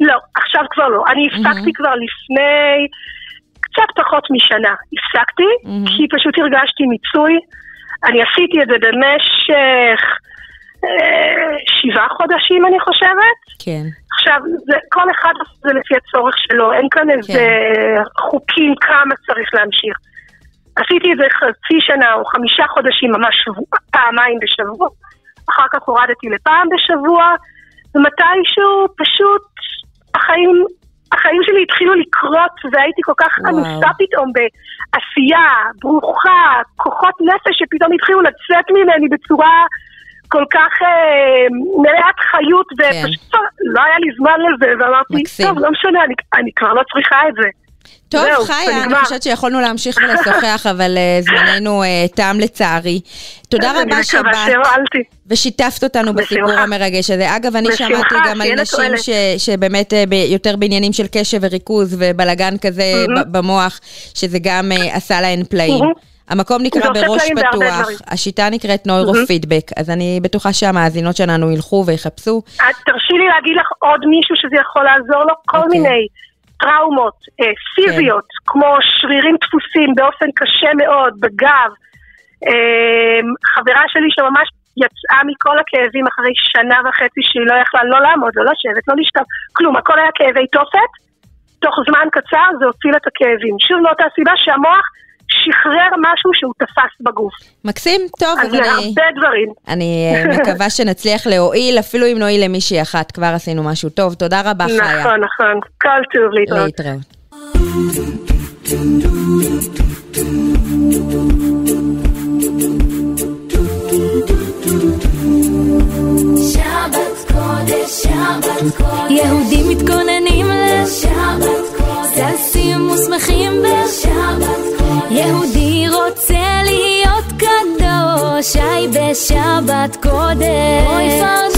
Speaker 7: לא, עכשיו כבר לא. אני הפסקתי כבר לפני קצת פחות משנה. הפסקתי, כי פשוט הרגשתי מיצוי. אני עשיתי את זה במשך אה, שבעה חודשים, אני חושבת.
Speaker 2: כן.
Speaker 7: עכשיו, זה, כל אחד עושה זה לפי הצורך שלו, אין כאן איזה חוקים כמה צריך להמשיך. עשיתי את זה חצי שנה או חמישה חודשים, ממש שבוע, פעמיים בשבוע. אחר כך הורדתי לפעם בשבוע, ומתישהו פשוט החיים, החיים שלי התחילו לקרות, והייתי כל כך. ענוסה פתאום בעשייה, ברוכה, כוחות נפש שפתאום התחילו לצאת ממני בצורה כל כך אה, מלאת חיות, ופשוט כבר לא היה לי זמן לזה, ואמרתי,
Speaker 2: מקסים.
Speaker 7: טוב, לא משנה, אני, אני כבר לא צריכה את זה.
Speaker 2: טוב,
Speaker 7: זהו,
Speaker 2: חיה, אני. חושבת שיכולנו להמשיך ולשוחח, אבל אה, זמננו אה, תם לצערי. תודה רבה שבאת. ושיתפת אותנו בסיפור. המרגש הזה. אגב, אני
Speaker 7: בשמחה,
Speaker 2: שמעתי גם על נשים. ש- שבאמת ב- יותר בעניינים של קשב וריכוז ובלגן כזה ב- במוח, שזה גם אה, עשה להן פלאים.
Speaker 7: מהמם.
Speaker 2: המקום נקרא בראש פתוח. השיטה נקראת נוירופידבק, אז אני בטוחה שהמאזינות שלנו ילכו ויחפשו.
Speaker 7: את תרשי לי להגיד לך עוד מישהו שזה יכול לעזור לו? כל
Speaker 2: אוקיי.
Speaker 7: מיני טראומות אה, פיזיות, כמו שרירים דפוסים באופן קשה מאוד, בגב. אה, חברה שלי שממש יצאה מכל הכאבים אחרי שנה וחצי שהיא לא יכלה לא לעמוד, לא לשבת, לא לשכב, כלום, הכל היה כאבי תופת. תוך זמן קצר זה הוציא לה את הכאבים. שוב מאותה סיבה שהמוח שחרר משהו שהוא תפס בגוף.
Speaker 2: מקסים, טוב,
Speaker 7: אז
Speaker 2: אז אני...
Speaker 7: הרבה דברים.
Speaker 2: אני אה, מקווה שנצליח להועיל, אפילו אם נועיל למישהי אחת, כבר עשינו משהו טוב. תודה רבה, חיה.
Speaker 7: נכון, נכון. כל טוב להתראות.
Speaker 2: להתראות.
Speaker 4: בשבת קודש.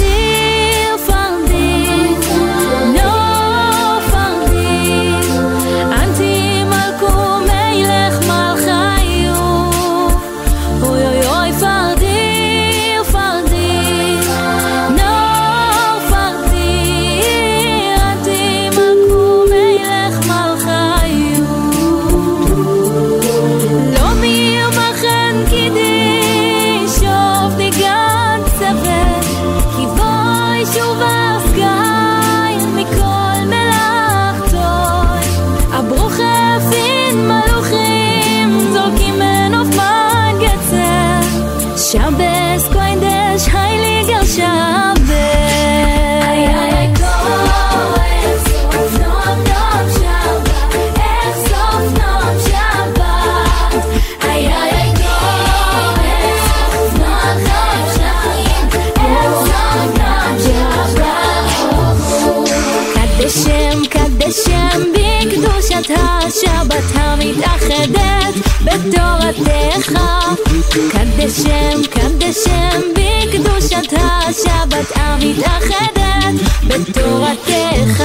Speaker 4: קדשם, קדשם בקדושת השבת המתאחדת בתורתך.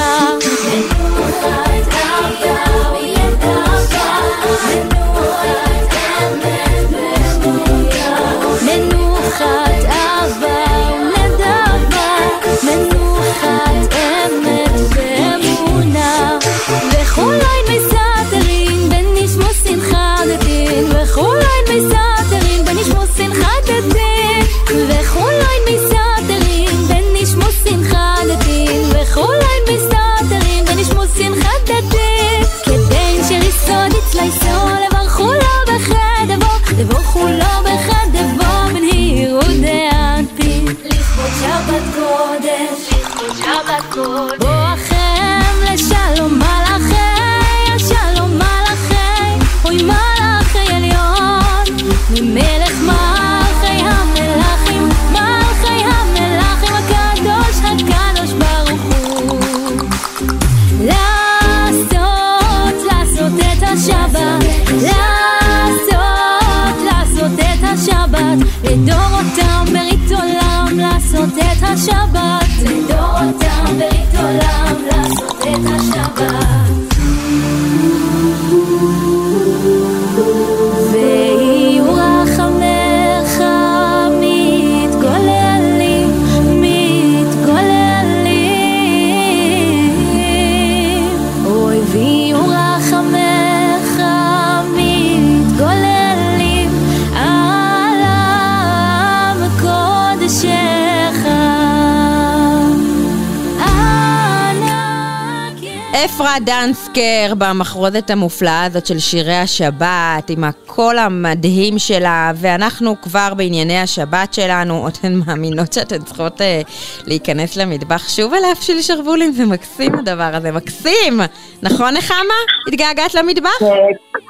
Speaker 2: אפרה דנסקר במחרוזת המופלאה הזאת של שירי השבת, עם הקול המדהים שלה, ואנחנו כבר בענייני השבת שלנו, אתן מאמינות שאתן צריכות אה, להיכנס למטבח שוב ולהפשיל שרוולים, זה מקסים הדבר הזה, מקסים! נכון נחמה? התגעגעת למטבח?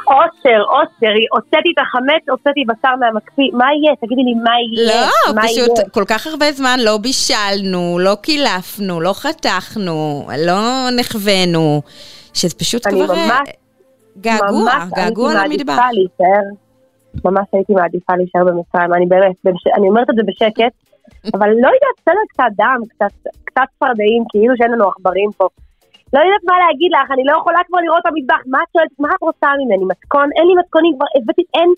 Speaker 8: עוצר, עוצר, הוצאתי את החמץ, הוצאתי בשר מהמקפיא, מה יהיה? תגידי לי, מה יהיה?
Speaker 2: לא,
Speaker 8: מה
Speaker 2: פשוט
Speaker 8: יהיה?
Speaker 2: כל כך הרבה זמן לא בישלנו, לא קילפנו, לא חתכנו, לא נחווינו, שזה פשוט כבר אה,
Speaker 8: ממש-
Speaker 2: געגוע,
Speaker 8: ממש
Speaker 2: געגוע.
Speaker 8: מעדיפה להישאר, ממש הייתי מעדיפה להישאר במצרים, אני באמת, בש... אני אומרת את זה בשקט, אבל לא יודעת, בסדר, קצת דם, קצת, קצת צפרדעים, כאילו שאין לנו עכברים פה. לא יודעת מה להגיד לך, אני לא יכולה כבר לראות את המטבח, מה את שואלת, מה את רוצה ממני, מתכון? אין לי מתכונים, כבר הבאתי, אין,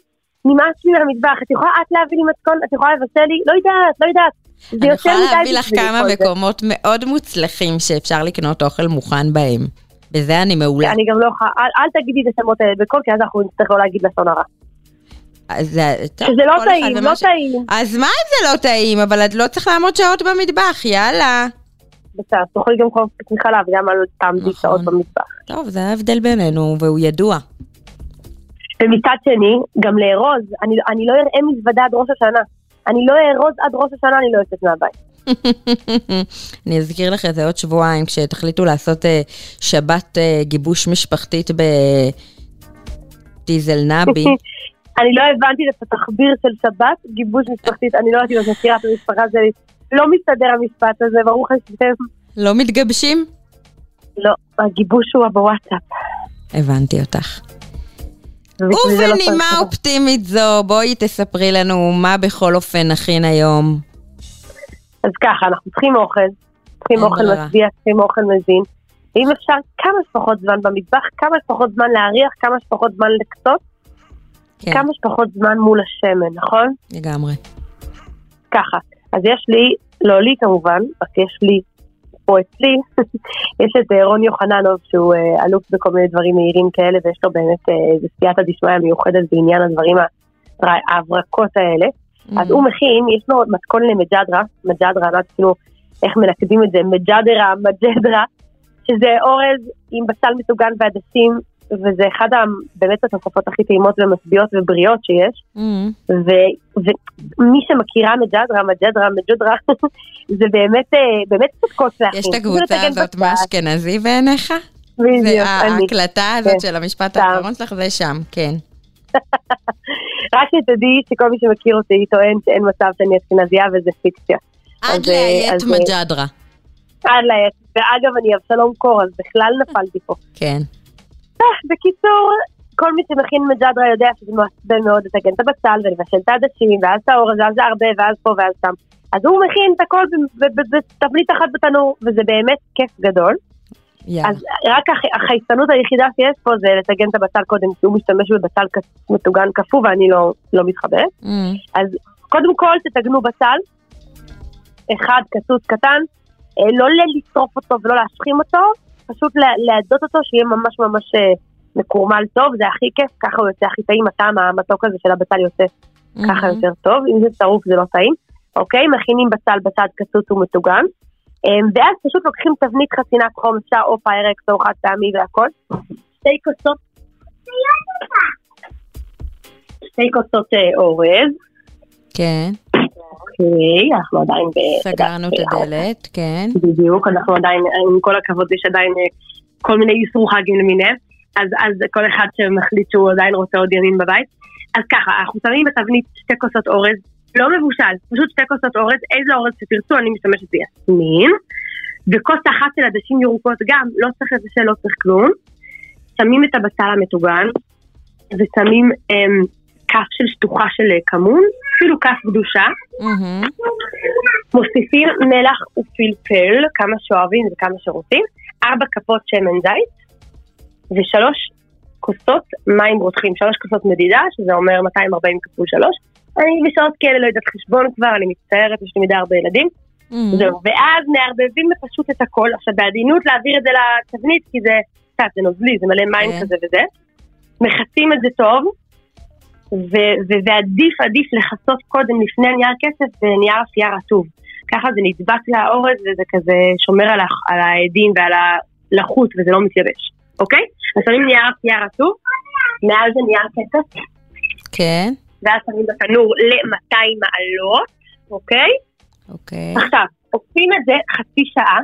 Speaker 8: נמאס לי מהמטבח, את יכולה את להביא לי מתכון, את יכולה לבשל לי? לא יודעת, לא יודעת.
Speaker 2: אני יכולה להביא לך כמה. מקומות מאוד מוצלחים שאפשר לקנות אוכל מוכן בהם. בזה אני מעולה.
Speaker 8: אני גם לא יכולה, אל, אל תגידי את השמות האלה בקול, כי אז אנחנו נצטרך לא להגיד לשון הרע.
Speaker 2: זה-
Speaker 8: שזה לא טעים, לא טעים.
Speaker 2: אז מה אם זה לא טעים? אבל את לא צריך לעמוד שעות במטבח, יאללה.
Speaker 8: בסדר, תאכלי גם קורנפלקס מחלב, גם על תעמדי
Speaker 2: נכון.
Speaker 8: שעות במטבח.
Speaker 2: טוב, זה ההבדל בינינו, והוא ידוע.
Speaker 8: ומצד שני, גם לארוז, אני, אני לא אראה מזוודה עד ראש השנה. אני לא אארוז עד ראש השנה, אני לא יוצאת מהבית.
Speaker 2: אני אזכיר לך את זה עוד שבועיים, כשתחליטו לעשות אה, שבת אה, גיבוש משפחתית בטיזל נבי.
Speaker 8: אני לא הבנתי את התחביר של שבת, גיבוש משפחתית, אני לא יודעת אם את מכירה את המשפחה שלי. לא מסתדר המשפט הזה, ברוך השם.
Speaker 2: לא מתגבשים?
Speaker 8: לא, הגיבוש הוא בוואטסאפ.
Speaker 2: הבנתי אותך.
Speaker 8: לא
Speaker 2: ובנימה אופטימית זו, בואי תספרי לנו מה בכל אופן נכין היום.
Speaker 8: אז ככה, אנחנו צריכים אוכל, צריכים אוכל. משביע, צריכים אוכל מזין. ואם אפשר, כמה שפחות זמן במטבח, כמה שפחות זמן להריח, כמה שפחות זמן לקצות,
Speaker 2: כן,
Speaker 8: כמה שפחות זמן מול השמן, נכון?
Speaker 2: לגמרי.
Speaker 8: ככה. אז יש לי, לא לי כמובן, רק יש לי, או אצלי, יש את אה, רון יוחננוב, שהוא אה, אלוף בכל מיני דברים מהירים כאלה, ויש לו באמת אה, איזו סייעתא דשמיא מיוחדת בעניין הדברים ההברקות האלה. אז הוא מכין, יש לו מתכון למג'דרה, מג'דרה, לא יודעת אפילו איך מנקדים את זה, מג'דרה, מג'דרה, שזה אורז עם בצל מטוגן ועדשים, וזה אחד. באמת התוספות הכי טעימות ומשביעות ובריאות שיש.
Speaker 2: Mm.
Speaker 8: ו- ומי שמכירה מג'דרה, מג'דרה, מג'דרה, זה באמת, אה, באמת קוץ להכין.
Speaker 2: יש את הקבוצה הזאת. מה אשכנזי בעיניך?
Speaker 8: בדיוק, אני.
Speaker 2: ההקלטה הזאת
Speaker 8: כן.
Speaker 2: של המשפט. האחרון שלך, זה שם, כן.
Speaker 8: רק שתדעי שכל מי שמכיר אותי טוען שאין מצב שאני אשכנזייה וזה פיקציה.
Speaker 2: עד
Speaker 8: אז, אה,
Speaker 2: לאיית
Speaker 8: אז, אה,
Speaker 2: מג'דרה.
Speaker 8: עד לעת. ואגב, אני אבשלום קור, אז בכלל נפלתי פה.
Speaker 2: כן.
Speaker 8: אה, בקיצור, כל מי שמכין מג'דרה יודע שזה מעצבן מאוד לטגן את הבצל ולבשל את העדשים, ואז את האורז, ואז זה הרבה, ואז פה ואז שם. אז הוא מכין את הכל בתבנית אחת בתנור, וזה באמת כיף גדול.
Speaker 2: יאללה.
Speaker 8: אז רק הח- החייסנות היחידה שיש פה זה לטגן את הבצל קודם, כי הוא משתמש בבצל כ- מטוגן קפוא ואני לא, לא מתחברת.
Speaker 2: Mm.
Speaker 8: אז קודם כל תטגנו בצל, אחד קצוץ קטן, אה, לא לשרוף אותו ולא להשכים אותו, פשוט לה- להדות אותו שיהיה ממש ממש אה, מקורמל טוב, זה הכי כיף, ככה הוא יוצא הכי טעים, הטעם המתוק הזה של הבצל יוצא ככה
Speaker 2: Mhm.
Speaker 8: יותר טוב, אם זה שרוף זה לא טעים. אוקיי, מכינים בצל בצד קצוץ ומטוגן, ואז פשוט לוקחים תבנית חסינת חום, אפשר או פיירקס או חד פעמי והכל. שתי כוסות. שתי כוסות אה, אורז.
Speaker 2: כן,
Speaker 8: אוקיי, אנחנו עדיין ב...
Speaker 2: סגרנו את הדלת, כן.
Speaker 8: בדיוק, אנחנו עדיין, עם כל הכבוד, יש עדיין אה, כל מיני איסור חגים למיניהם, אז, אז כל אחד שמחליט שהוא עדיין רוצה עוד ימים בבית. אז ככה, אנחנו שמים בתבנית שתי כוסות אורז, לא מבושל, פשוט שתי כוסות אורז, איזה אורז שתרצו, אני משתמשת ביסמין. וכוס אחת של עדשים ירוקות גם, לא צריך איזה שלא צריך כלום. שמים את הבצל המטוגן, ושמים אמ, כף של שטוחה של אה, כמון, אפילו כף קדושה.
Speaker 2: מהמם.
Speaker 8: מוסיפים מלח ופלפל, כמה שאוהבים וכמה שרוצים, ארבע כפות שמן זית, ושלוש כוסות מים רותחים, שלוש כוסות מדידה, שזה אומר 240 כפול שלוש. אני בשעות כאלה לא יודעת חשבון כבר, אני מצטערת, יש לי מדי הרבה ילדים.
Speaker 2: מהמם.
Speaker 8: זהו, ואז מערבבים פשוט את הכל, עכשיו בעדינות להעביר את זה לתבנית, כי זה קצת, זה נוזלי, זה מלא מים
Speaker 2: כן.
Speaker 8: כזה וזה. מכסים את זה טוב, ועדיף עדיף לכסות קודם לפני נייר כסף בנייר אפייה רטוב. ככה זה נדבק לאורז וזה כזה שומר על העדים ועל הלחות וזה לא מתייבש, אוקיי? אז שמים נייר אפייה רטוב, מעל זה נייר כסף,
Speaker 2: כן,
Speaker 8: ואז שמים בתנור ל-200 מעלות, אוקיי?
Speaker 2: אוקיי.
Speaker 8: עכשיו, עושים את זה חצי שעה,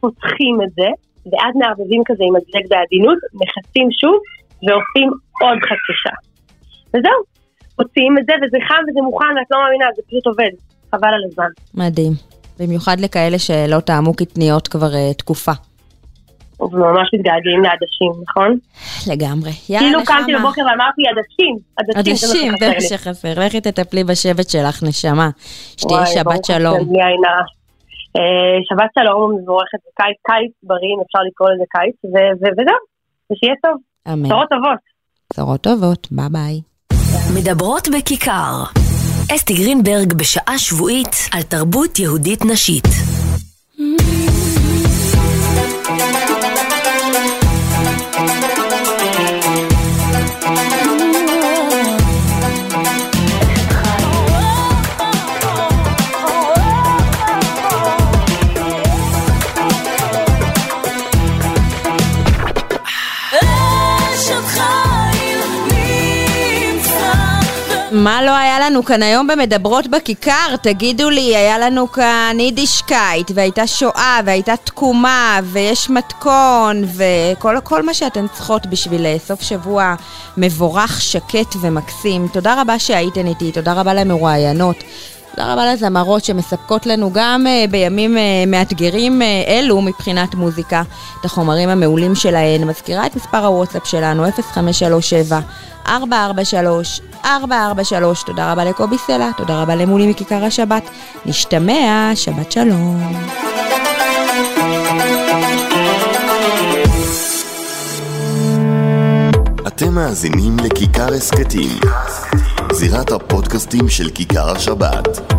Speaker 8: פותחים את זה, ואז מערבבים כזה עם הדלק בעדינות, מכסים שוב, ועושים עוד חצי שעה. וזהו, מוציאים את זה, וזה חם וזה מוכן, ואת לא מאמינה, זה פשוט עובד. חבל על הזמן.
Speaker 2: מדהים. במיוחד לכאלה שלא טעמו קטניות כבר אה, תקופה.
Speaker 8: וממש מתגעגעים לעדשים, נכון?
Speaker 2: לגמרי. יאללה,
Speaker 8: כאילו. קמתי בבוקר ואמרתי עדשים, עדשים, זה
Speaker 2: עדשים, זה מה
Speaker 8: שחסר לי.
Speaker 2: לכי תטפלי בשבט שלך, נשמה. שתהיה
Speaker 8: וואי,
Speaker 2: שבת שלום.
Speaker 8: אה, שבת שלום ומבורכת, וקיץ, קיץ בריא, אם אפשר לקרוא לזה קיץ, ו- ו- וזהו, ושיהיה טוב.
Speaker 2: אמן.
Speaker 8: בשורות טובות.
Speaker 2: בשורות טובות, ביי ביי.
Speaker 9: מדברות בכיכר. אסתי גרינברג בשעה שבועית על תרבות יהודית נשית.
Speaker 2: מה לא היה לנו כאן היום במדברות בכיכר? תגידו לי, היה לנו כאן יידישקייט, והייתה שואה, והייתה תקומה, ויש מתכון, וכל כל מה שאתן צריכות בשביל אה, סוף שבוע מבורך, שקט ומקסים. תודה רבה שהייתן איתי, תודה רבה למרואיינות. תודה רבה לזמרות שמספקות לנו גם uh, בימים uh, מאתגרים uh, אלו מבחינת מוזיקה את החומרים המעולים שלהן. מזכירה את מספר הוואטסאפ שלנו 0537 443 443 תודה רבה לקובי סלע, תודה רבה למולי מכיכר השבת. נשתמע, שבת שלום.
Speaker 1: אתם מאזינים לכיכר הסכתים, זירת הפודקאסטים של כיכר השבת.